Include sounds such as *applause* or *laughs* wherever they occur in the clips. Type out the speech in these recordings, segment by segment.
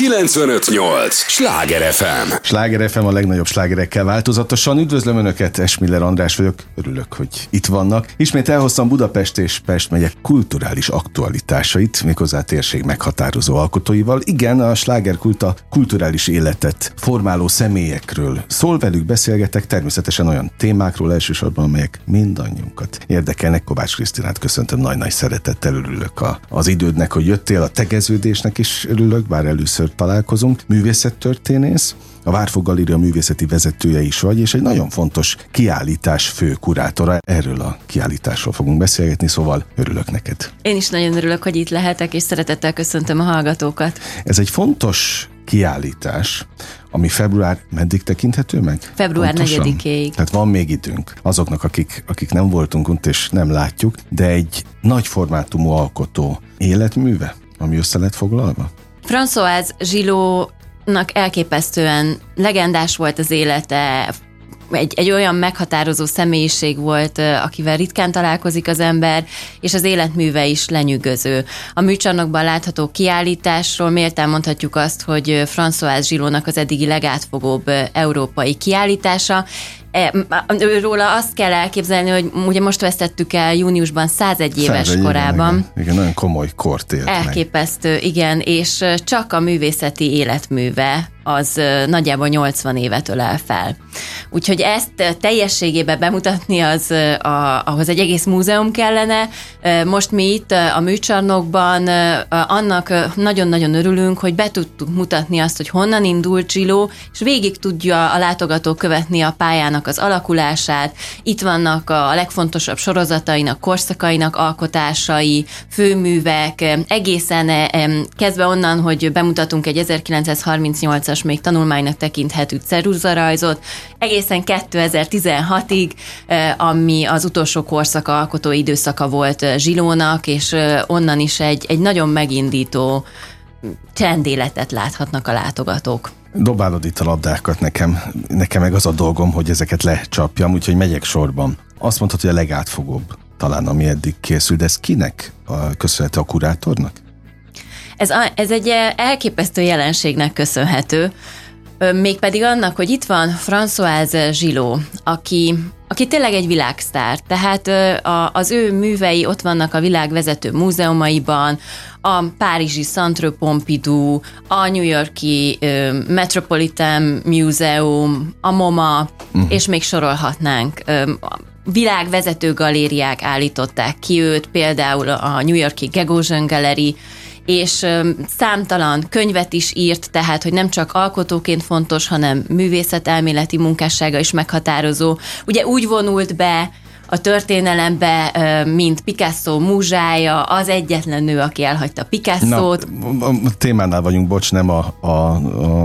958! Sláger FM! Sláger FM a legnagyobb slágerekkel változatosan. Üdvözlöm Önöket, Esmiller András vagyok. Örülök, hogy itt vannak. Ismét elhoztam Budapest és Pest megyek kulturális aktualitásait, méghozzá térség meghatározó alkotóival. Igen, a slágerkulta kulturális életet formáló személyekről szól velük, beszélgetek természetesen olyan témákról elsősorban, amelyek mindannyiunkat érdekelnek. Kovács Krisztinát köszöntöm nagy-nagy szeretettel, örülök a, az idődnek, hogy jöttél, a tegeződésnek is örülök, bár először találkozunk. Művészettörténész, a Várfog Galéria művészeti vezetője is vagy, és egy nagyon fontos kiállítás fő kurátora. Erről a kiállításról fogunk beszélgetni, szóval örülök neked. Én is nagyon örülök, hogy itt lehetek, és szeretettel köszöntöm a hallgatókat. Ez egy fontos kiállítás, ami február meddig tekinthető meg? Február 4-ig. Tehát van még időnk azoknak, akik, akik nem voltunk ott és nem látjuk, de egy nagy formátumú alkotó életműve, ami össze lett foglalva? François Zsilónak elképesztően legendás volt az élete, egy, egy olyan meghatározó személyiség volt, akivel ritkán találkozik az ember, és az életműve is lenyűgöző. A műcsarnokban látható kiállításról méltán mondhatjuk azt, hogy François Zsilónak az eddigi legátfogóbb európai kiállítása, E, róla azt kell elképzelni, hogy ugye most vesztettük el júniusban 101 éves 101 korában. Igen, igen, nagyon komoly kort élt Elképesztő, meg. igen, és csak a művészeti életműve az nagyjából 80 évet ölel fel. Úgyhogy ezt teljességében bemutatni, az, a, ahhoz egy egész múzeum kellene. Most mi itt a műcsarnokban annak nagyon-nagyon örülünk, hogy be tudtuk mutatni azt, hogy honnan indul Csilló, és végig tudja a látogató követni a pályának az alakulását. Itt vannak a legfontosabb sorozatainak, korszakainak alkotásai, főművek, egészen kezdve onnan, hogy bemutatunk egy 1938 1998-as még tanulmánynak tekinthető ceruzarajzot, egészen 2016-ig, eh, ami az utolsó korszak alkotó időszaka volt eh, Zsilónak, és eh, onnan is egy, egy nagyon megindító mm, trendéletet láthatnak a látogatók dobálod itt a labdákat nekem, nekem meg az a dolgom, hogy ezeket lecsapjam, úgyhogy megyek sorban. Azt mondhatod, hogy a legátfogóbb talán, ami eddig készült, de ez kinek a köszönhető a kurátornak? Ez, a, ez egy elképesztő jelenségnek köszönhető, mégpedig annak, hogy itt van Françoise Zsiló, aki, aki tényleg egy világsztár, tehát a, az ő művei ott vannak a világ vezető múzeumaiban, a Párizsi Centre Pompidou, a New Yorki Metropolitan Museum, a MoMA, uh-huh. és még sorolhatnánk világvezető galériák állították ki őt, például a New Yorki Gagosian Gallery, és számtalan könyvet is írt, tehát, hogy nem csak alkotóként fontos, hanem művészetelméleti munkássága is meghatározó. Ugye úgy vonult be a történelembe, mint Picasso múzsája, az egyetlen nő, aki elhagyta Picasso-t. Na, a témánál vagyunk, bocs, nem a, a,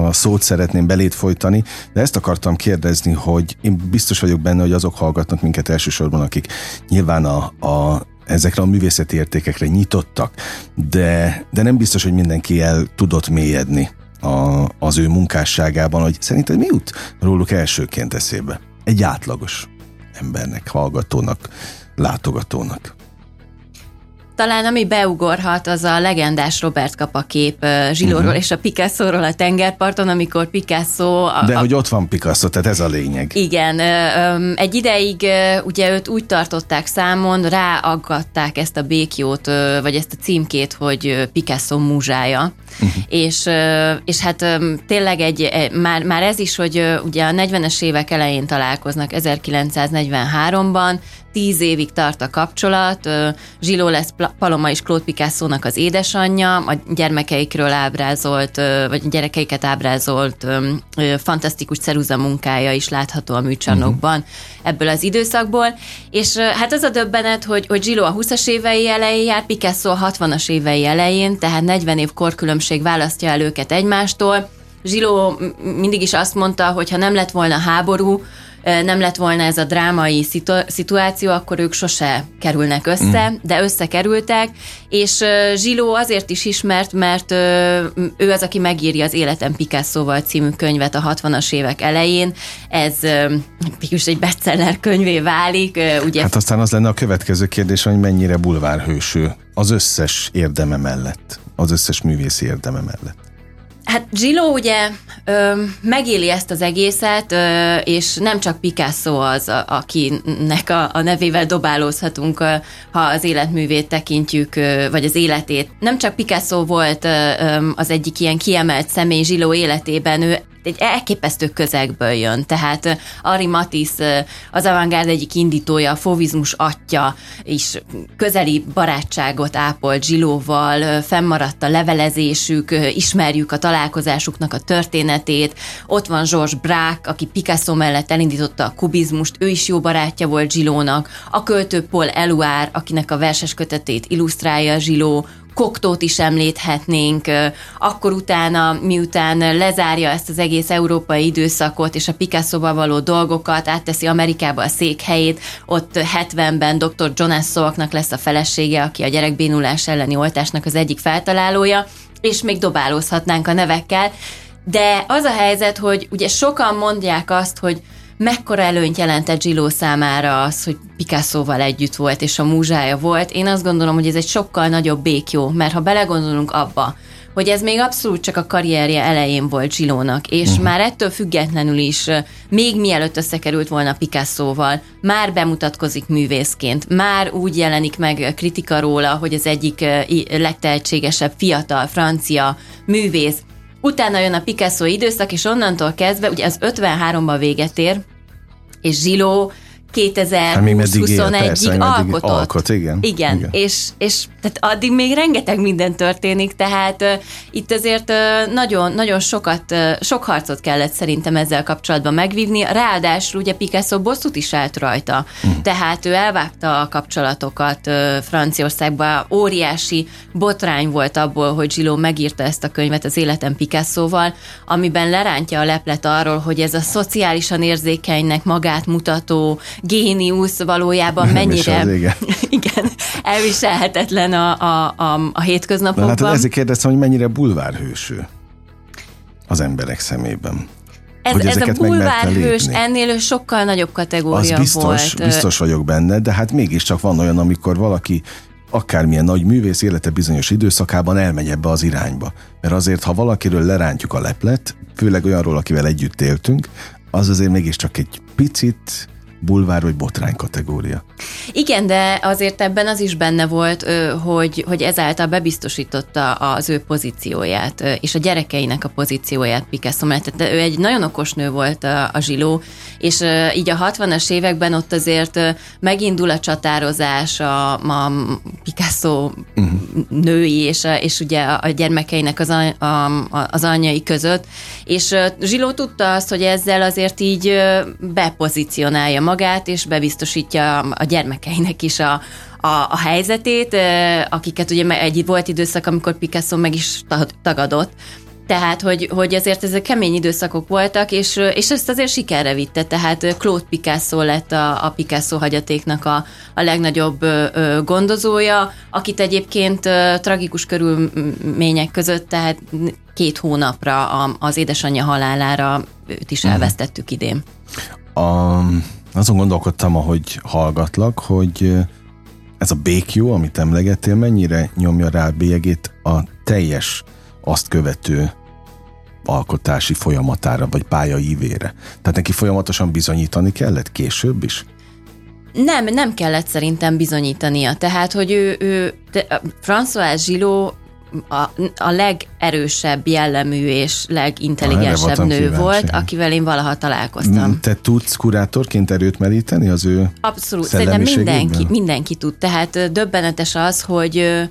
a szót szeretném belét folytani, de ezt akartam kérdezni, hogy én biztos vagyok benne, hogy azok hallgatnak minket elsősorban, akik nyilván a, a ezekre a művészeti értékekre nyitottak, de, de nem biztos, hogy mindenki el tudott mélyedni a, az ő munkásságában, hogy szerinted mi jut róluk elsőként eszébe? Egy átlagos embernek, hallgatónak, látogatónak. Talán ami beugorhat, az a legendás Robert Kapa kép Zsilóról uh-huh. és a Picasso-ról a tengerparton, amikor Picasso... A, De a, hogy ott van Picasso, tehát ez a lényeg. Igen, egy ideig ugye őt úgy tartották számon, ráaggatták ezt a békjót, vagy ezt a címkét, hogy Picasso múzsája. Uh-huh. És, és hát tényleg egy, már, már ez is, hogy ugye a 40-es évek elején találkoznak 1943-ban, tíz évig tart a kapcsolat. Zsiló lesz Paloma és Claude Picasso-nak az édesanyja, a gyermekeikről ábrázolt, vagy gyerekeiket ábrázolt fantasztikus ceruza munkája is látható a műcsarnokban uh-huh. ebből az időszakból. És hát az a döbbenet, hogy, hogy Zsiló a 20-as évei elején jár, Picasso a 60-as évei elején, tehát 40 év korkülönbség választja el őket egymástól. Zsiló mindig is azt mondta, hogy ha nem lett volna háború, nem lett volna ez a drámai szitu- szituáció, akkor ők sose kerülnek össze, mm. de összekerültek, és Zsiló azért is ismert, mert ő az, aki megírja az Életem Picasso-val című könyvet a 60-as évek elején. Ez is egy bestseller könyvé válik. Ugye... Hát aztán az lenne a következő kérdés, hogy mennyire bulvárhőső az összes érdeme mellett, az összes művészi érdeme mellett. Hát Gillo ugye ö, megéli ezt az egészet, ö, és nem csak Picasso az, a, akinek a, a nevével dobálózhatunk, ö, ha az életművét tekintjük, ö, vagy az életét. Nem csak Picasso volt ö, ö, az egyik ilyen kiemelt személy Gillo életében, ő egy elképesztő közegből jön. Tehát Ari Matis az avantgárd egyik indítója, a fovizmus atya is közeli barátságot ápolt Zsilóval, fennmaradt a levelezésük, ismerjük a találkozásuknak a történetét. Ott van Georges Braque, aki Picasso mellett elindította a kubizmust, ő is jó barátja volt Zsilónak. A költő Paul Eluard, akinek a verses kötetét illusztrálja Zsiló, Koktót is említhetnénk, akkor utána, miután lezárja ezt az egész európai időszakot, és a picasso való dolgokat, átteszi Amerikába a székhelyét, ott 70-ben dr. Jonas Salknak lesz a felesége, aki a gyerekbénulás elleni oltásnak az egyik feltalálója, és még dobálózhatnánk a nevekkel, de az a helyzet, hogy ugye sokan mondják azt, hogy mekkora előnyt jelentett Gillo számára az, hogy Picasso-val együtt volt, és a múzsája volt. Én azt gondolom, hogy ez egy sokkal nagyobb békjó, mert ha belegondolunk abba, hogy ez még abszolút csak a karrierje elején volt Zsilónak, és uh-huh. már ettől függetlenül is, még mielőtt összekerült volna Picasso-val, már bemutatkozik művészként, már úgy jelenik meg kritika róla, hogy az egyik legtehetségesebb fiatal francia művész, Utána jön a Picasso időszak, és onnantól kezdve, ugye az 53-ban véget ér, és Zsiló 2021-ig hát alkotott. Alkot, igen. Igen, igen. És, és tehát addig még rengeteg minden történik, tehát uh, itt azért uh, nagyon, nagyon sokat, uh, sok harcot kellett szerintem ezzel kapcsolatban megvívni, ráadásul ugye Picasso bosszút is állt rajta, mm. tehát ő elvágta a kapcsolatokat uh, Franciaországba, óriási botrány volt abból, hogy Gilló megírta ezt a könyvet az életem Picasso-val, amiben lerántja a leplet arról, hogy ez a szociálisan érzékenynek magát mutató géniusz valójában mennyire az, igen. *laughs* igen, elviselhetetlen a, a, a, a hétköznapokban. Na, hát ezért kérdeztem, hogy mennyire bulvárhőső az emberek szemében. Ez, ez a bulvárhős ennél sokkal nagyobb kategória az biztos, volt. Biztos vagyok benne, de hát mégiscsak van olyan, amikor valaki akármilyen nagy művész élete bizonyos időszakában elmegy ebbe az irányba. Mert azért, ha valakiről lerántjuk a leplet, főleg olyanról, akivel együtt éltünk, az azért mégiscsak egy picit bulvár vagy botrány kategória. Igen, de azért ebben az is benne volt, hogy, hogy ezáltal bebiztosította az ő pozícióját, és a gyerekeinek a pozícióját Picasso mellett. Tehát ő egy nagyon okos nő volt a, a zsiló, és így a 60-as években ott azért megindul a csatározás a, a Picasso uh-huh. női, és, a, és ugye a gyermekeinek az, a, a, az anyjai között, és Zsiló tudta azt, hogy ezzel azért így bepozícionálja magát, és bebiztosítja a gyermekeinek is a, a, a helyzetét, akiket ugye egy volt időszak, amikor Picasso meg is tagadott, tehát, hogy, hogy azért ezek kemény időszakok voltak, és, és ezt azért sikerre vitte. Tehát Claude Picasso lett a, a Picasso hagyatéknak a, a legnagyobb ö, gondozója, akit egyébként ö, tragikus körülmények között, tehát két hónapra a, az édesanyja halálára őt is mhm. elvesztettük idén. A, azon gondolkodtam, ahogy hallgatlak, hogy ez a békjó, amit emlegettél, mennyire nyomja rá bélyegét a teljes azt követő alkotási folyamatára, vagy pályaívére. Tehát neki folyamatosan bizonyítani kellett később is? Nem, nem kellett szerintem bizonyítania. Tehát, hogy ő, ő François Gillot a, a legerősebb jellemű és legintelligensebb nő kíváncsi. volt, akivel én valaha találkoztam. Te tudsz kurátorként erőt meríteni az ő Abszolút, szerintem mindenki, mindenki tud. Tehát döbbenetes az, hogy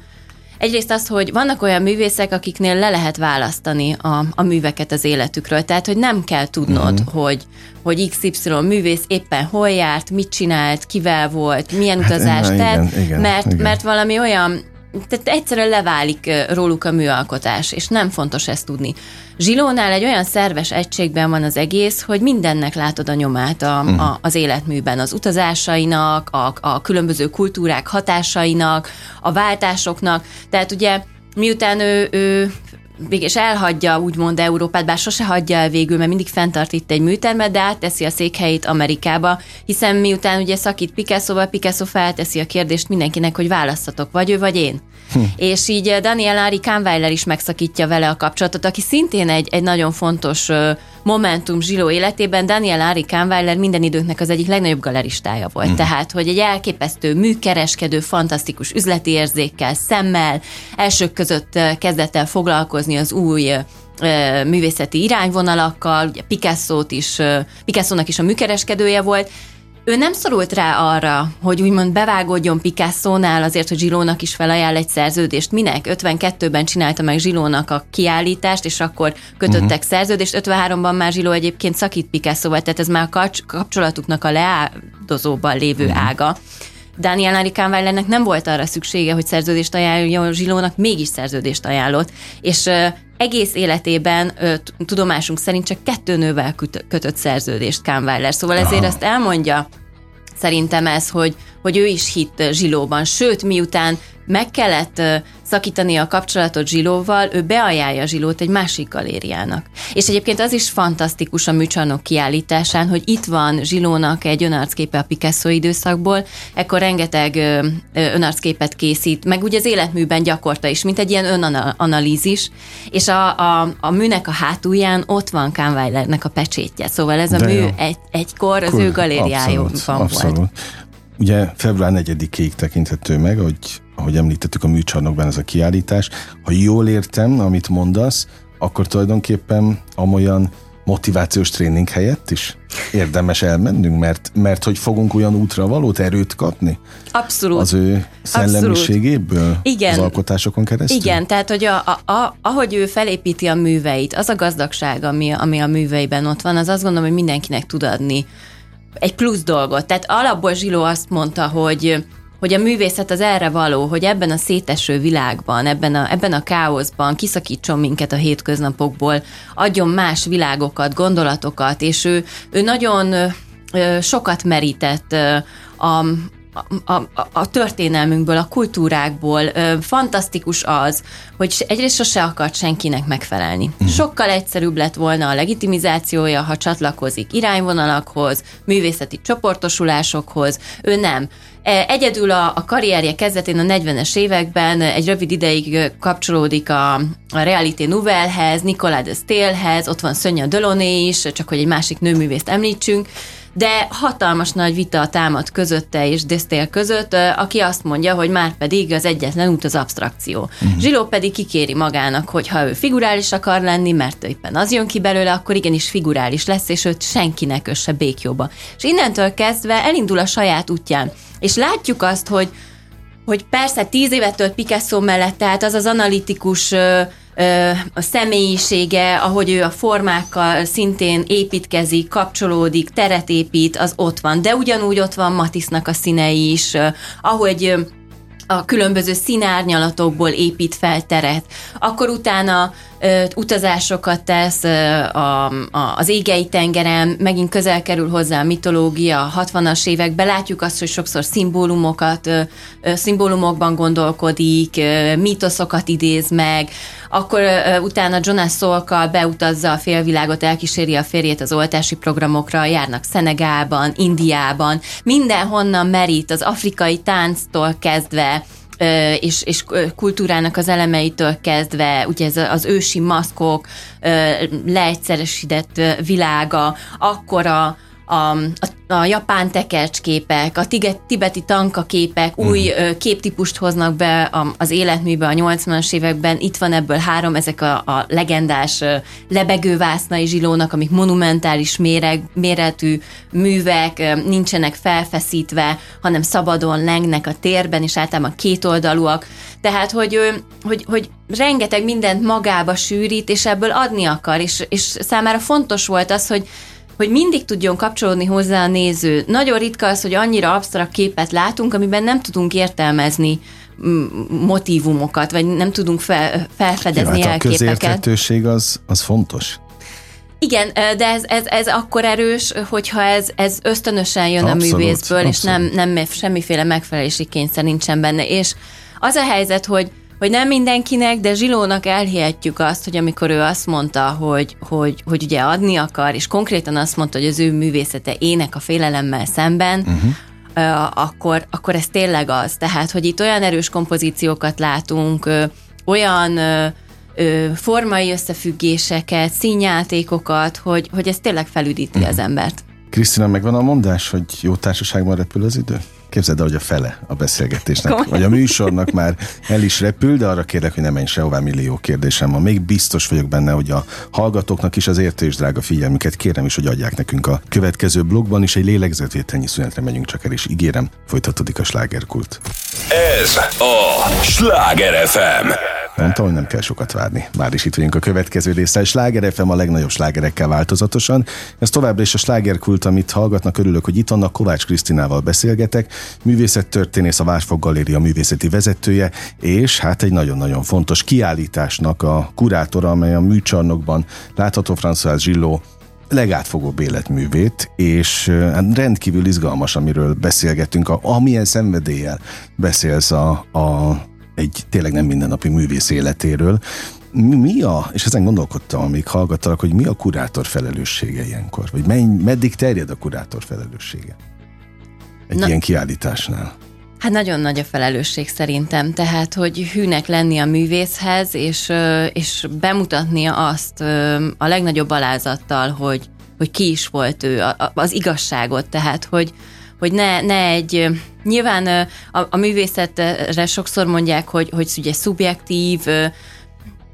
Egyrészt az, hogy vannak olyan művészek, akiknél le lehet választani a, a műveket az életükről. Tehát, hogy nem kell tudnod, uh-huh. hogy, hogy XY művész éppen hol járt, mit csinált, kivel volt, milyen hát, utazást tett, mert, igen. mert valami olyan tehát egyszerűen leválik róluk a műalkotás, és nem fontos ezt tudni. Zsilónál egy olyan szerves egységben van az egész, hogy mindennek látod a nyomát a, uh-huh. a, az életműben, az utazásainak, a, a különböző kultúrák hatásainak, a váltásoknak. Tehát ugye miután ő, ő és elhagyja úgymond Európát, bár sose hagyja el végül, mert mindig fenntart itt egy műtermet, de átteszi a székhelyét Amerikába, hiszen miután ugye szakít Picasso-val, Picasso felteszi a kérdést mindenkinek, hogy választatok, vagy ő, vagy én. Hm. És így Daniel Ari Kahnweiler is megszakítja vele a kapcsolatot, aki szintén egy, egy nagyon fontos momentum Zsiló életében. Daniel Ari Kahnweiler minden időknek az egyik legnagyobb galeristája volt. Hm. Tehát, hogy egy elképesztő műkereskedő, fantasztikus üzleti érzékkel, szemmel, elsők között kezdett el foglalkozni az új művészeti irányvonalakkal, ugye Picasso-t is, Picasso-nak is a műkereskedője volt, ő nem szorult rá arra, hogy úgymond bevágódjon Picasso-nál azért, hogy Zsilónak is felajánl egy szerződést. Minek? 52-ben csinálta meg Zsilónak a kiállítást, és akkor kötöttek uh-huh. szerződést. 53-ban már Zsiló egyébként szakít Picasso-val, tehát ez már a kapcsolatuknak a leáldozóban lévő uh-huh. ága. Daniel Ari Kahnweilernek nem volt arra szüksége, hogy szerződést ajánljon Zsilónak, mégis szerződést ajánlott, és egész életében ö, tudomásunk szerint csak kettő nővel kötött szerződést Kahnweiler. Szóval ezért Aha. azt elmondja szerintem ez, hogy, hogy ő is hitt Zsilóban. Sőt, miután meg kellett szakítani a kapcsolatot Zsilóval, ő beajánlja Zsilót egy másik galériának. És egyébként az is fantasztikus a műcsarnok kiállításán, hogy itt van Zsilónak egy önarcképe a Picasso időszakból, ekkor rengeteg önarcképet készít, meg ugye az életműben gyakorta is, mint egy ilyen önanalízis, és a, a, a műnek a hátulján ott van Kahnweilernek a pecsétje, szóval ez a De mű egy, egykor az cool. ő galériájában volt. Ugye február 4-ig tekinthető meg, hogy ahogy említettük a műcsarnokban ez a kiállítás. Ha jól értem, amit mondasz, akkor tulajdonképpen amolyan motivációs tréning helyett is érdemes elmennünk, mert, mert hogy fogunk olyan útra valót, erőt kapni? Abszolút. Az ő szellemiségéből? Igen. Az alkotásokon keresztül? Igen, tehát hogy a, a, a, ahogy ő felépíti a műveit, az a gazdagság, ami, ami a műveiben ott van, az azt gondolom, hogy mindenkinek tud adni egy plusz dolgot. Tehát alapból Zsiló azt mondta, hogy hogy a művészet az erre való, hogy ebben a széteső világban, ebben a, ebben a káoszban kiszakítson minket a hétköznapokból, adjon más világokat, gondolatokat, és ő, ő nagyon sokat merített a, a, a, a történelmünkből, a kultúrákból. Ö, fantasztikus az, hogy egyrészt sose akart senkinek megfelelni. Mm. Sokkal egyszerűbb lett volna a legitimizációja, ha csatlakozik irányvonalakhoz, művészeti csoportosulásokhoz. Ő nem. E, egyedül a, a karrierje kezdetén a 40-es években egy rövid ideig kapcsolódik a, a Reality Nouvelle-hez, Nicolas de Stélhez, ott van Szönya Delaunay is, csak hogy egy másik nőművészt említsünk, de hatalmas nagy vita támad közötte és Destél között, aki azt mondja, hogy már pedig az egyetlen út az abstrakció. Uh-huh. Zsiló pedig kikéri magának, hogy ha ő figurális akar lenni, mert éppen az jön ki belőle, akkor igenis figurális lesz, és őt senkinek össe békjóba. És innentől kezdve elindul a saját útján. És látjuk azt, hogy hogy persze tíz évet tölt Picasso mellett, tehát az az analitikus a személyisége, ahogy ő a formákkal szintén építkezik, kapcsolódik, teret épít, az ott van. De ugyanúgy ott van Matisznak a színei is, ahogy a különböző színárnyalatokból épít fel teret. Akkor utána utazásokat tesz a, a, az égei tengeren, megint közel kerül hozzá a mitológia, a 60-as években. Látjuk azt, hogy sokszor szimbólumokat, szimbólumokban gondolkodik, ö, mítoszokat idéz meg, akkor utána Jonas Szolkal beutazza a félvilágot, elkíséri a férjét az oltási programokra, járnak Szenegálban, Indiában, mindenhonnan merít, az afrikai tánctól kezdve, és, és kultúrának az elemeitől kezdve, ugye ez az ősi maszkok, leegyszeresített világa, akkor a, a, a japán tekercsképek, a tibeti tankaképek, uh-huh. új ö, képtípust hoznak be az életműbe a 80-as években. Itt van ebből három, ezek a, a legendás lebegővásznai zsilónak, amik monumentális méreg, méretű művek, nincsenek felfeszítve, hanem szabadon lengnek a térben, és általában kétoldalúak. Tehát, hogy, hogy, hogy rengeteg mindent magába sűrít, és ebből adni akar, és, és számára fontos volt az, hogy hogy mindig tudjon kapcsolódni hozzá a néző. Nagyon ritka az, hogy annyira absztrakt képet látunk, amiben nem tudunk értelmezni motivumokat, vagy nem tudunk fel, felfedezni ja, hát a közérthetőség az, az fontos. Igen, de ez, ez, ez akkor erős, hogyha ez, ez ösztönösen jön abszolút, a művészből, abszolút. és nem, nem semmiféle megfelelési kényszer nincsen benne. És az a helyzet, hogy hogy nem mindenkinek, de Zsilónak elhihetjük azt, hogy amikor ő azt mondta, hogy, hogy, hogy ugye adni akar, és konkrétan azt mondta, hogy az ő művészete ének a félelemmel szemben, uh-huh. akkor, akkor ez tényleg az. Tehát, hogy itt olyan erős kompozíciókat látunk, olyan formai összefüggéseket, színjátékokat, hogy, hogy ez tényleg felüdíti uh-huh. az embert. Krisztina, megvan a mondás, hogy jó társaságban repül az idő? Képzeld el, hogy a fele a beszélgetésnek, Komolyan. vagy a műsornak már el is repül, de arra kérlek, hogy ne menj sehová, millió kérdésem van. Még biztos vagyok benne, hogy a hallgatóknak is az és drága figyelmüket kérem is, hogy adják nekünk a következő blogban is egy lélegzetvételnyi szünetre megyünk csak el, és ígérem, folytatódik a slágerkult. Ez a Sláger FM. Mondtam, hogy nem kell sokat várni. Már is itt vagyunk a következő része. Sláger FM a legnagyobb slágerekkel változatosan. Ez továbbra is a slágerkult, amit hallgatnak. Örülök, hogy itt vannak. Kovács Krisztinával beszélgetek. Művészettörténész, a Várfog Galéria művészeti vezetője, és hát egy nagyon-nagyon fontos kiállításnak a kurátora, amely a műcsarnokban látható François Zsilló legátfogóbb életművét, és hát rendkívül izgalmas, amiről beszélgetünk, a, amilyen szenvedéllyel beszélsz a, a egy tényleg nem mindennapi művész életéről. Mi, a, és ezen gondolkodtam, amíg hallgattalak, hogy mi a kurátor felelőssége ilyenkor? Vagy menny, meddig terjed a kurátor felelőssége? Egy Na, ilyen kiállításnál. Hát nagyon nagy a felelősség szerintem, tehát hogy hűnek lenni a művészhez, és, és bemutatnia azt a legnagyobb alázattal, hogy, hogy ki is volt ő, az igazságot, tehát hogy, hogy ne, ne egy, nyilván a, a művészetre sokszor mondják, hogy, hogy ugye szubjektív,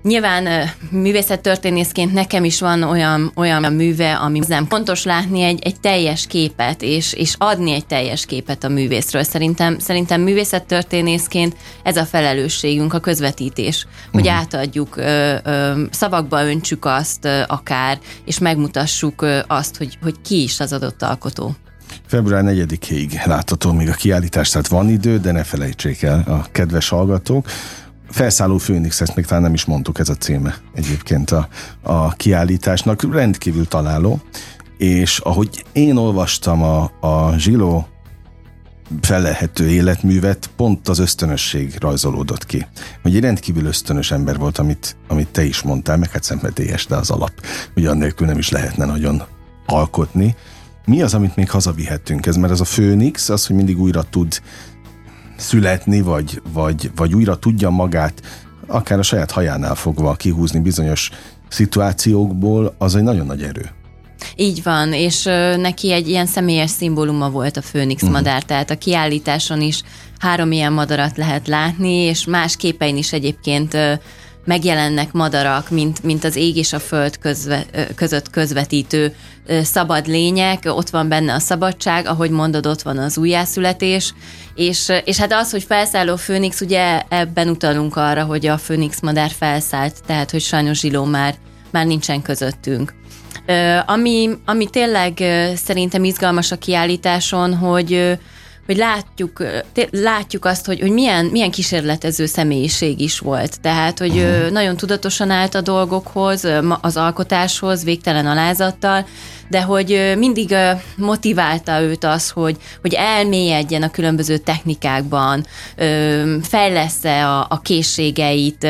Nyilván művészettörténészként nekem is van olyan, olyan műve, ami nem fontos látni egy, egy teljes képet, és, és adni egy teljes képet a művészről. Szerintem, szerintem művészettörténészként ez a felelősségünk, a közvetítés, hogy uh-huh. átadjuk, ö, ö, szavakba öntsük azt ö, akár, és megmutassuk ö, azt, hogy, hogy ki is az adott alkotó. Február 4-ig látható még a kiállítás, tehát van idő, de ne felejtsék el a kedves hallgatók. Felszálló Főnix, ezt még talán nem is mondtuk, ez a címe egyébként a, a kiállításnak. Rendkívül találó, és ahogy én olvastam a, a Zsiló felelhető életművet, pont az ösztönösség rajzolódott ki. Hogy egy rendkívül ösztönös ember volt, amit, amit te is mondtál, meg hát szenvedélyes, de az alap. Ugye annélkül nem is lehetne nagyon alkotni. Mi az, amit még hazavihettünk? Ez mert ez a főnix, az, hogy mindig újra tud születni, vagy, vagy, vagy újra tudja magát, akár a saját hajánál fogva kihúzni bizonyos szituációkból, az egy nagyon nagy erő. Így van, és neki egy ilyen személyes szimbóluma volt a főnix uh-huh. madár, tehát a kiállításon is három ilyen madarat lehet látni, és más képein is egyébként megjelennek madarak, mint, mint az ég és a föld közve, között közvetítő szabad lények, ott van benne a szabadság, ahogy mondod, ott van az újjászületés, és, és hát az, hogy felszálló főnix, ugye ebben utalunk arra, hogy a főnix madár felszállt, tehát hogy sajnos Zsiló már, már nincsen közöttünk. Ami, ami tényleg szerintem izgalmas a kiállításon, hogy hogy látjuk, látjuk azt, hogy, hogy milyen, milyen kísérletező személyiség is volt. Tehát, hogy uh-huh. nagyon tudatosan állt a dolgokhoz, az alkotáshoz, végtelen alázattal, de hogy mindig motiválta őt az, hogy, hogy elmélyedjen a különböző technikákban, fejlesz-e a, a készségeit,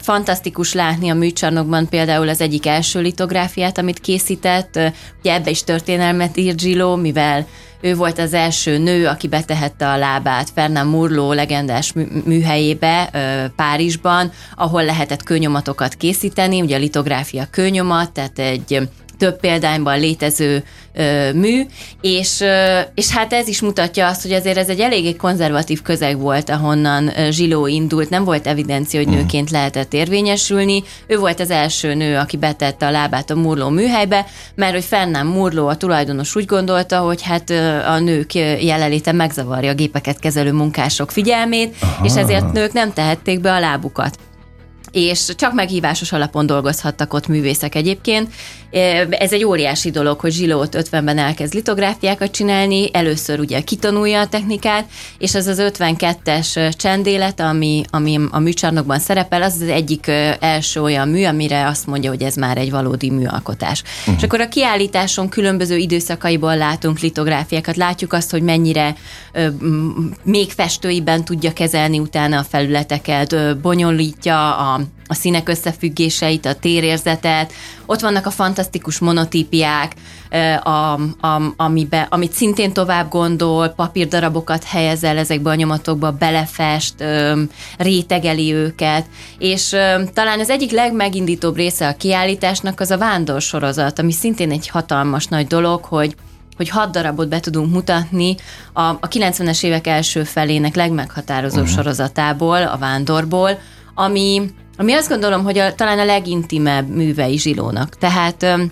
fantasztikus látni a műcsarnokban például az egyik első litográfiát, amit készített. Ugye ebbe is történelmet írt Gilló, mivel ő volt az első nő, aki betehette a lábát Fernand Murló legendás műhelyébe Párizsban, ahol lehetett kőnyomatokat készíteni, ugye a litográfia kőnyomat, tehát egy több példányban létező ö, mű, és, ö, és hát ez is mutatja azt, hogy azért ez egy eléggé konzervatív közeg volt, ahonnan Zsiló indult, nem volt evidencia, hogy mhm. nőként lehetett érvényesülni. Ő volt az első nő, aki betette a lábát a Murló műhelybe, mert hogy Fernán Murló, a tulajdonos úgy gondolta, hogy hát a nők jelenléte megzavarja a gépeket kezelő munkások figyelmét, Aha. és ezért nők nem tehették be a lábukat és csak meghívásos alapon dolgozhattak ott művészek egyébként. Ez egy óriási dolog, hogy Zsilót 50-ben elkezd litográfiákat csinálni, először ugye kitanulja a technikát, és az az 52-es csendélet, ami, ami a műcsarnokban szerepel, az az egyik első olyan mű, amire azt mondja, hogy ez már egy valódi műalkotás. Uh-huh. És akkor a kiállításon különböző időszakaiból látunk litográfiákat, látjuk azt, hogy mennyire még festőiben tudja kezelni utána a felületeket, bonyolítja a a színek összefüggéseit, a térérzetet, ott vannak a fantasztikus monotípiák, a, a, amibe, amit szintén tovább gondol, papírdarabokat helyez el ezekbe a nyomatokba, belefest, rétegeli őket, és talán az egyik legmegindítóbb része a kiállításnak az a vándorsorozat, ami szintén egy hatalmas nagy dolog, hogy hogy hat darabot be tudunk mutatni a, a 90-es évek első felének legmeghatározóbb uh-huh. sorozatából, a Vándorból, ami, ami azt gondolom, hogy a, talán a legintimebb művei Zsilónak. Tehát um,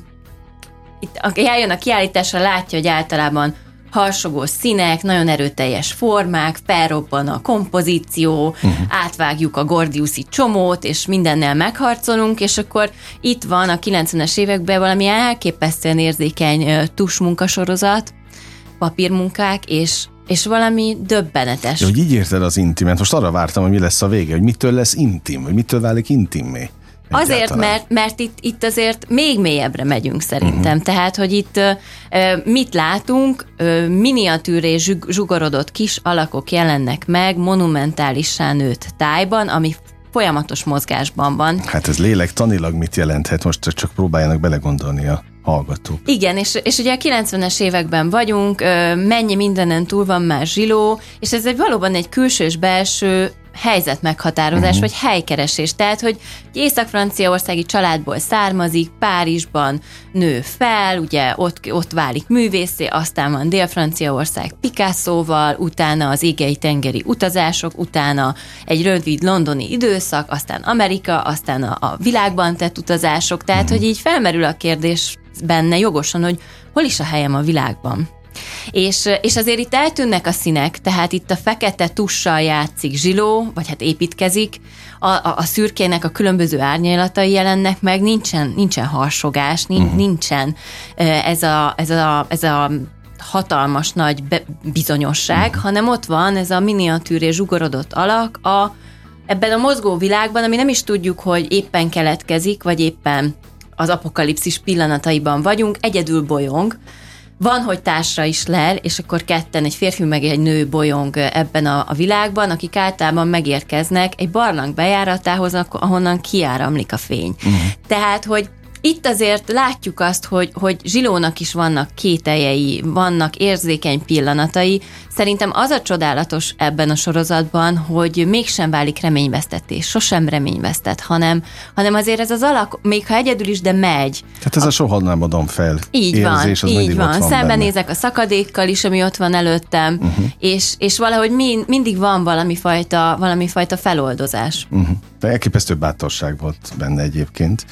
itt, aki eljön a kiállításra, látja, hogy általában harsogó színek, nagyon erőteljes formák, felrobban a kompozíció, uh-huh. átvágjuk a Gordiuszi csomót, és mindennel megharcolunk, és akkor itt van a 90-es években valami elképesztően érzékeny tusmunkasorozat, papírmunkák, és és valami döbbenetes. De hogy így érted az intimet, most arra vártam, hogy mi lesz a vége, hogy mitől lesz intim, hogy mitől válik intimmé. Azért, mert, mert itt, itt azért még mélyebbre megyünk szerintem. Uh-huh. Tehát, hogy itt uh, mit látunk, uh, miniatűré zsug, zsugorodott kis alakok jelennek meg monumentálissá nőtt tájban, ami folyamatos mozgásban van. Hát ez lélektanilag mit jelenthet? Most csak próbáljanak belegondolni a hallgatók. Igen, és, és ugye a 90-es években vagyunk, mennyi mindenen túl van már zsiló, és ez egy valóban egy külső és belső helyzet meghatározás, uh-huh. vagy helykeresés. Tehát, hogy észak-franciaországi családból származik, Párizsban nő fel, ugye ott, ott válik művészé, aztán van Dél-Franciaország Picasso-val, utána az égei tengeri utazások, utána egy rövid londoni időszak, aztán Amerika, aztán a, a világban tett utazások. Tehát, uh-huh. hogy így felmerül a kérdés benne jogosan, hogy hol is a helyem a világban. És, és azért itt eltűnnek a színek, tehát itt a fekete tussal játszik zsiló, vagy hát építkezik, a, a, a szürkének a különböző árnyalatai jelennek meg, nincsen, nincsen harsogás, uh-huh. nincsen ez a, ez a, ez a hatalmas nagy be, bizonyosság, uh-huh. hanem ott van ez a miniatűr és zsugorodott alak a, ebben a mozgó világban, ami nem is tudjuk, hogy éppen keletkezik, vagy éppen az apokalipszis pillanataiban vagyunk, egyedül bolyong, van, hogy társra is lel, és akkor ketten, egy férfi meg egy nő bolyong ebben a, a világban, akik általában megérkeznek egy barlang bejáratához, ahonnan kiáramlik a fény. Uh-huh. Tehát, hogy itt azért látjuk azt, hogy, hogy Zsilónak is vannak kételjei, vannak érzékeny pillanatai. Szerintem az a csodálatos ebben a sorozatban, hogy mégsem válik reményvesztetés, sosem reményvesztett, hanem, hanem azért ez az alak, még ha egyedül is, de megy. Tehát ez a, a soha nem adom fel. Így érzés, van, az így van. van Szembenézek a szakadékkal is, ami ott van előttem, uh-huh. és, és valahogy min, mindig van valami fajta, valami fajta feloldozás. Uh-huh. De elképesztő bátorság volt benne egyébként.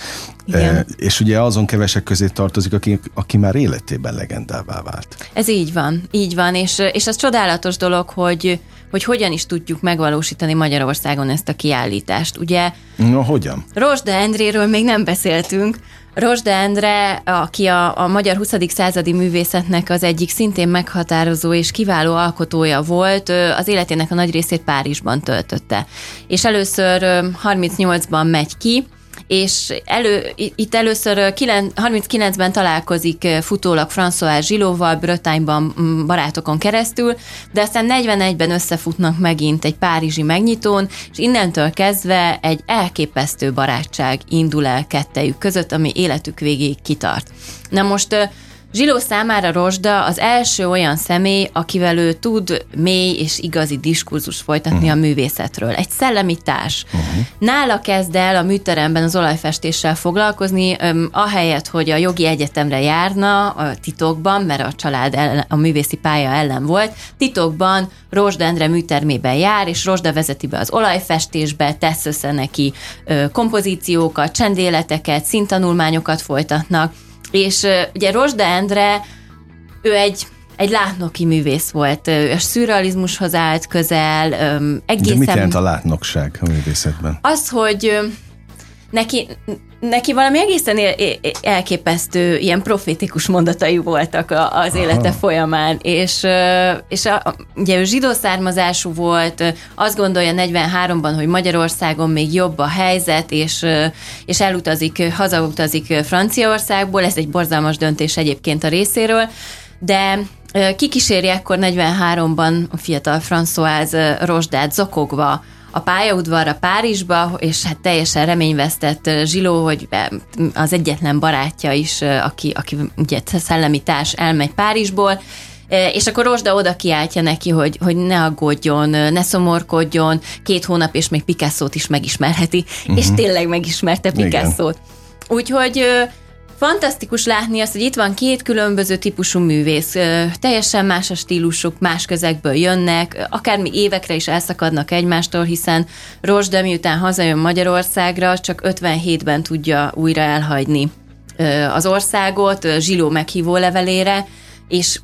Igen. E, és ugye azon kevesek közé tartozik, aki, aki már életében legendává vált. Ez így van, így van, és, és az csodálatos dolog, hogy, hogy hogyan is tudjuk megvalósítani Magyarországon ezt a kiállítást. Ugye? Na, hogyan? Rosda Endréről még nem beszéltünk, Rosda Endre, aki a, a magyar 20. századi művészetnek az egyik szintén meghatározó és kiváló alkotója volt, az életének a nagy részét Párizsban töltötte. És először 38-ban megy ki, és elő, itt először 39-ben találkozik futólag François Zsilóval, Brötányban barátokon keresztül, de aztán 41-ben összefutnak megint egy párizsi megnyitón, és innentől kezdve egy elképesztő barátság indul el kettejük között, ami életük végéig kitart. Na most Zsiló számára Rosda az első olyan személy, akivel ő tud mély és igazi diskurzus folytatni uh-huh. a művészetről. Egy szellemi társ. Uh-huh. Nála kezd el a műteremben az olajfestéssel foglalkozni, öm, ahelyett, hogy a jogi egyetemre járna a titokban, mert a család ellen, a művészi pálya ellen volt, titokban Rosda Endre műtermében jár, és Rosda vezeti be az olajfestésbe, tesz össze neki ö, kompozíciókat, csendéleteket, szintanulmányokat folytatnak, és ugye Rosda Endre, ő egy egy látnoki művész volt, ő a szürrealizmushoz állt közel, egészen... De mit jelent a látnokság a művészetben? Az, hogy neki, neki valami egészen elképesztő, ilyen profétikus mondatai voltak az élete Aha. folyamán, és, és a, ugye ő zsidó származású volt, azt gondolja 43-ban, hogy Magyarországon még jobb a helyzet, és, és elutazik, hazautazik Franciaországból, ez egy borzalmas döntés egyébként a részéről, de kikíséri ekkor 43-ban a fiatal François Rosdát zokogva a pályaudvarra Párizsba, és hát teljesen reményvesztett Zsiló, hogy az egyetlen barátja is, aki, aki ugye szellemi társ elmegy Párizsból, és akkor Rosda oda kiáltja neki, hogy, hogy ne aggódjon, ne szomorkodjon, két hónap, és még Picasso-t is megismerheti, uh-huh. és tényleg megismerte Picasso-t. Úgyhogy Fantasztikus látni azt, hogy itt van két különböző típusú művész, teljesen más a stílusuk, más közegből jönnek, akármi évekre is elszakadnak egymástól, hiszen Rosda miután hazajön Magyarországra, csak 57-ben tudja újra elhagyni az országot, Zsiló meghívó levelére, és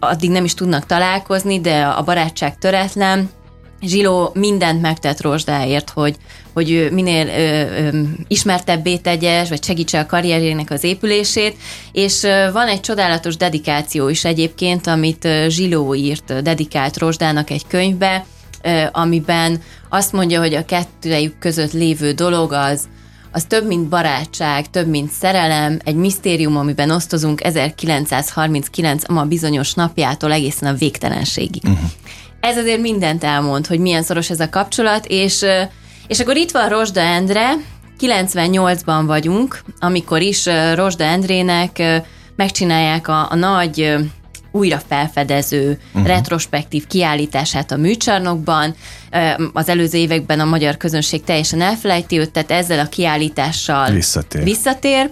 addig nem is tudnak találkozni, de a barátság töretlen, Zsiló mindent megtett Rozsdáért, hogy, hogy minél ö, ö, ismertebbé tegye, vagy segítse a karrierjének az épülését, és ö, van egy csodálatos dedikáció is egyébként, amit Zsiló írt, dedikált Rozsdának egy könyvbe, ö, amiben azt mondja, hogy a kettőjük között lévő dolog az, az több, mint barátság, több, mint szerelem, egy misztérium, amiben osztozunk 1939 ma bizonyos napjától egészen a végtelenségig. Uh-huh ez azért mindent elmond, hogy milyen szoros ez a kapcsolat, és, és akkor itt van Rosda Endre, 98-ban vagyunk, amikor is Rosda Endrének megcsinálják a, a nagy újra felfedező, uh-huh. retrospektív kiállítását a műcsarnokban. Az előző években a magyar közönség teljesen elfelejti őt, tehát ezzel a kiállítással visszatér. visszatér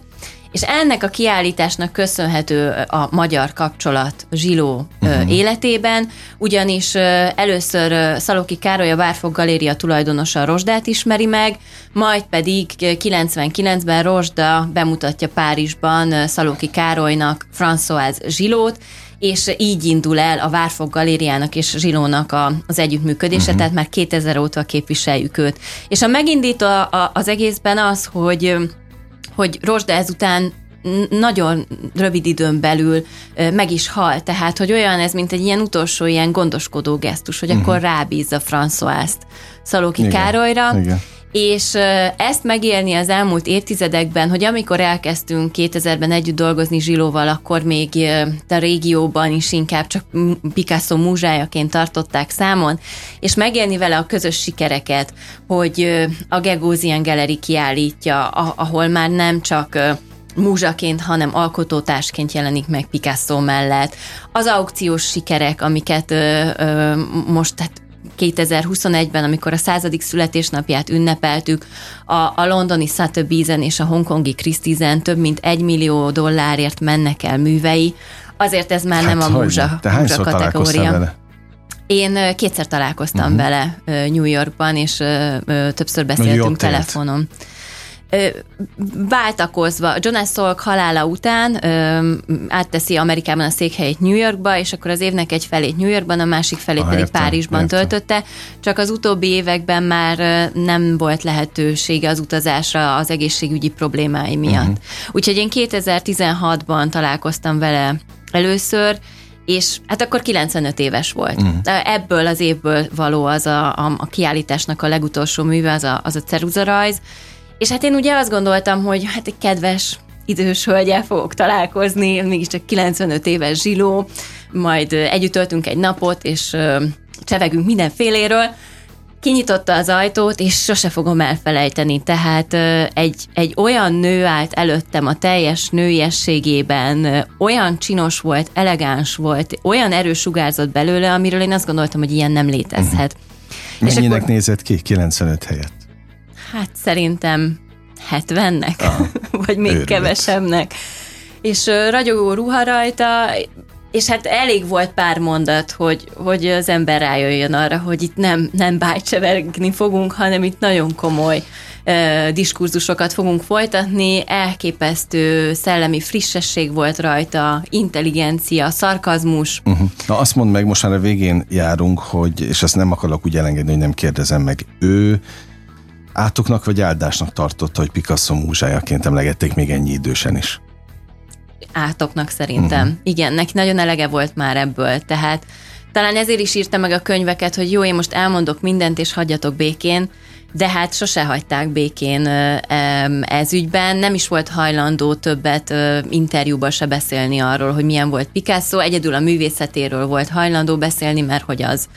és ennek a kiállításnak köszönhető a magyar kapcsolat Zsiló uh-huh. életében, ugyanis először Szaloki Károly a Várfog Galéria tulajdonosa a Rozsdát ismeri meg, majd pedig 99-ben Rozsda bemutatja Párizsban Szaloki Károlynak François Zsilót, és így indul el a Várfog Galériának és Zsilónak a, az együttműködése, uh-huh. tehát már 2000 óta képviseljük őt. És a megindító az egészben az, hogy hogy Rosda ezután nagyon rövid időn belül meg is hal, tehát, hogy olyan ez, mint egy ilyen utolsó ilyen gondoskodó gesztus, hogy uh-huh. akkor rábízza François-t Szalóki igen, Károlyra, igen. És ezt megélni az elmúlt évtizedekben, hogy amikor elkezdtünk 2000-ben együtt dolgozni Zsilóval, akkor még a régióban is inkább csak Picasso múzsájaként tartották számon, és megélni vele a közös sikereket, hogy a Gagosian Gallery kiállítja, ahol már nem csak múzsaként, hanem alkotótársként jelenik meg Picasso mellett. Az aukciós sikerek, amiket ö, ö, most tehát 2021-ben, amikor a századik születésnapját ünnepeltük, a, a londoni Sotheby's-en és a hongkongi Christie's-en több mint egy millió dollárért mennek el művei, azért ez már hát, nem a múzsa, Te múzsa kategória. Vele? Én kétszer találkoztam uh-huh. vele New Yorkban, és többször beszéltünk telefonon. Élt váltakozva. Jonas Salk halála után ö, átteszi Amerikában a székhelyét New Yorkba, és akkor az évnek egy felét New Yorkban, a másik felét ah, pedig értem, Párizsban értem. töltötte. Csak az utóbbi években már nem volt lehetősége az utazásra az egészségügyi problémái miatt. Uh-huh. Úgyhogy én 2016-ban találkoztam vele először, és hát akkor 95 éves volt. Uh-huh. Ebből az évből való az a, a, a kiállításnak a legutolsó műve, az a, az a ceruzarajz, és hát én ugye azt gondoltam, hogy hát egy kedves idős hölgyel fogok találkozni, mégiscsak 95 éves zsiló, majd együtt töltünk egy napot, és csevegünk mindenféléről, kinyitotta az ajtót, és sose fogom elfelejteni. Tehát egy, egy olyan nő állt előttem a teljes nőiességében, olyan csinos volt, elegáns volt, olyan erős sugárzott belőle, amiről én azt gondoltam, hogy ilyen nem létezhet. Uh-huh. Mennyinek akkor... nézett ki 95 helyet? Hát szerintem 70-nek, ah, *laughs* vagy még őrület. kevesebbnek. És ragyogó ruha rajta, és hát elég volt pár mondat, hogy, hogy az ember rájöjjön arra, hogy itt nem, nem bájtsevergni fogunk, hanem itt nagyon komoly uh, diskurzusokat fogunk folytatni. Elképesztő szellemi frissesség volt rajta, intelligencia, szarkazmus. Uh-huh. Na azt mondd meg, most már a végén járunk, hogy, és ezt nem akarok úgy elengedni, hogy nem kérdezem meg, ő átoknak vagy áldásnak tartotta, hogy Picasso múzsájaként emlegették még ennyi idősen is? Átoknak szerintem. Uh-huh. Igen, neki nagyon elege volt már ebből, tehát talán ezért is írta meg a könyveket, hogy jó, én most elmondok mindent, és hagyjatok békén, de hát sose hagyták békén ez ügyben, nem is volt hajlandó többet interjúban se beszélni arról, hogy milyen volt Picasso, egyedül a művészetéről volt hajlandó beszélni, mert hogy az,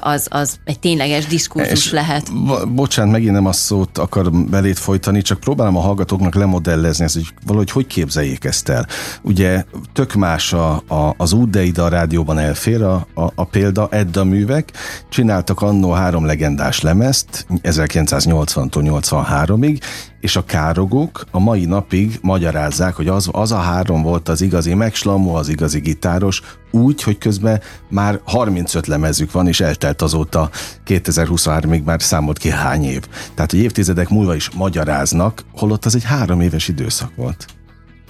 az, az egy tényleges diskurzus lehet. Bocsánat, megint nem a szót akar belét folytani, csak próbálom a hallgatóknak lemodellezni ezt, hogy valahogy hogy képzeljék ezt el. Ugye tök más a, a, az út, de ide a rádióban elfér a, a, a példa, Edda művek, csináltak annó három legendás lemezt, 1980-tól 83-ig, és a károgók a mai napig magyarázzák, hogy az, az a három volt az igazi megslamó, az igazi gitáros, úgy, hogy közben már 35 lemezük van, és eltelt azóta 2023-ig már számolt ki hány év. Tehát, hogy évtizedek múlva is magyaráznak, holott az egy három éves időszak volt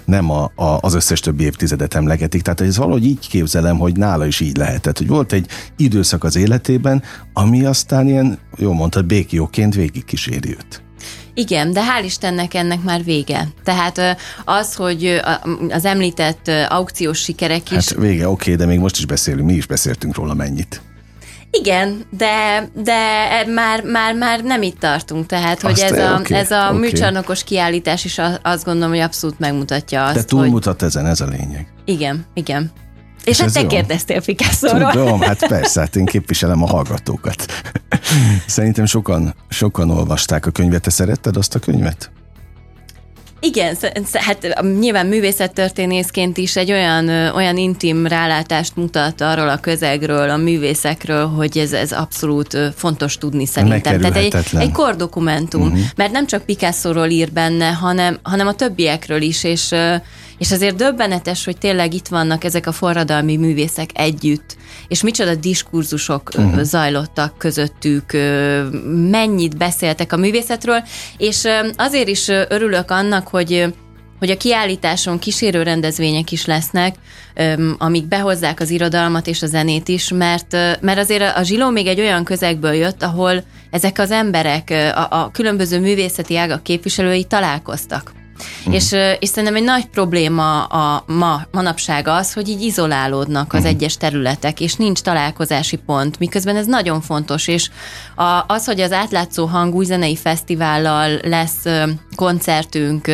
nem a, a, az összes többi évtizedet emlegetik. Tehát ez valahogy így képzelem, hogy nála is így lehetett, hogy volt egy időszak az életében, ami aztán ilyen, jó mondtad, békjóként végig kíséri őt. Igen, de hál' Istennek ennek már vége. Tehát az, hogy az említett aukciós sikerek is... Hát vége, oké, de még most is beszélünk, mi is beszéltünk róla mennyit. Igen, de, de már, már, már nem itt tartunk, tehát hogy ez, a, okay, ez a okay. műcsarnokos kiállítás is azt gondolom, hogy abszolút megmutatja azt, De túlmutat hogy... ezen, ez a lényeg. Igen, igen. És, és hát te jó? kérdeztél Picasso-ról. Tudom, hát *laughs* persze, hát én képviselem a hallgatókat. *laughs* Szerintem sokan, sokan olvasták a könyvet. Te szeretted azt a könyvet? Igen, hát nyilván művészettörténészként is egy olyan, olyan intim rálátást mutat arról a közegről, a művészekről, hogy ez, ez abszolút fontos tudni szerintem. Tehát egy, egy kordokumentum, uh-huh. mert nem csak Picasso-ról ír benne, hanem, hanem a többiekről is, és és azért döbbenetes, hogy tényleg itt vannak ezek a forradalmi művészek együtt, és micsoda diskurzusok uh-huh. zajlottak közöttük, mennyit beszéltek a művészetről, és azért is örülök annak, hogy hogy a kiállításon kísérő rendezvények is lesznek, amik behozzák az irodalmat és a zenét is, mert, mert azért a Zsiló még egy olyan közegből jött, ahol ezek az emberek, a, a különböző művészeti ágak képviselői találkoztak. Uh-huh. És, és szerintem egy nagy probléma a ma, manapság az, hogy így izolálódnak az uh-huh. egyes területek, és nincs találkozási pont, miközben ez nagyon fontos, és a, az, hogy az átlátszó hangú zenei fesztivállal lesz koncertünk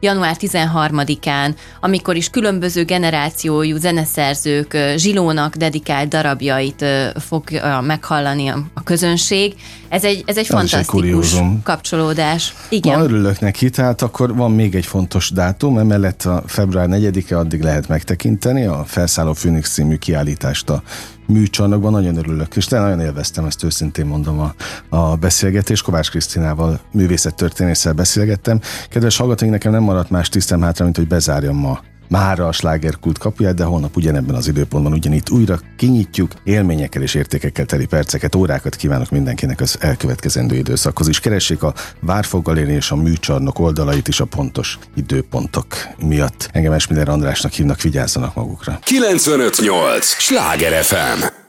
január 13-án, amikor is különböző generációjú zeneszerzők Zsilónak dedikált darabjait fog meghallani a közönség. Ez egy, ez egy fantasztikus egy kapcsolódás. Igen. Na, örülök neki, tehát akkor van még egy fontos dátum, emellett a február 4-e addig lehet megtekinteni a Felszálló Phoenix című kiállítást a műcsarnokban, nagyon örülök, és nagyon élveztem, ezt őszintén mondom a, a beszélgetés. Kovács Krisztinával, művészettörténésszel beszélgettem. Kedves hallgatóink, nekem nem maradt más tisztem hátra, mint hogy bezárjam ma mára a slágerkult kapuját, de holnap ugyanebben az időpontban ugyanitt újra kinyitjuk, élményekkel és értékekkel teli perceket, órákat kívánok mindenkinek az elkövetkezendő időszakhoz is. Keressék a Várfoggaléri és a műcsarnok oldalait is a pontos időpontok miatt. Engem Esmiller Andrásnak hívnak, vigyázzanak magukra. 958! Sláger FM!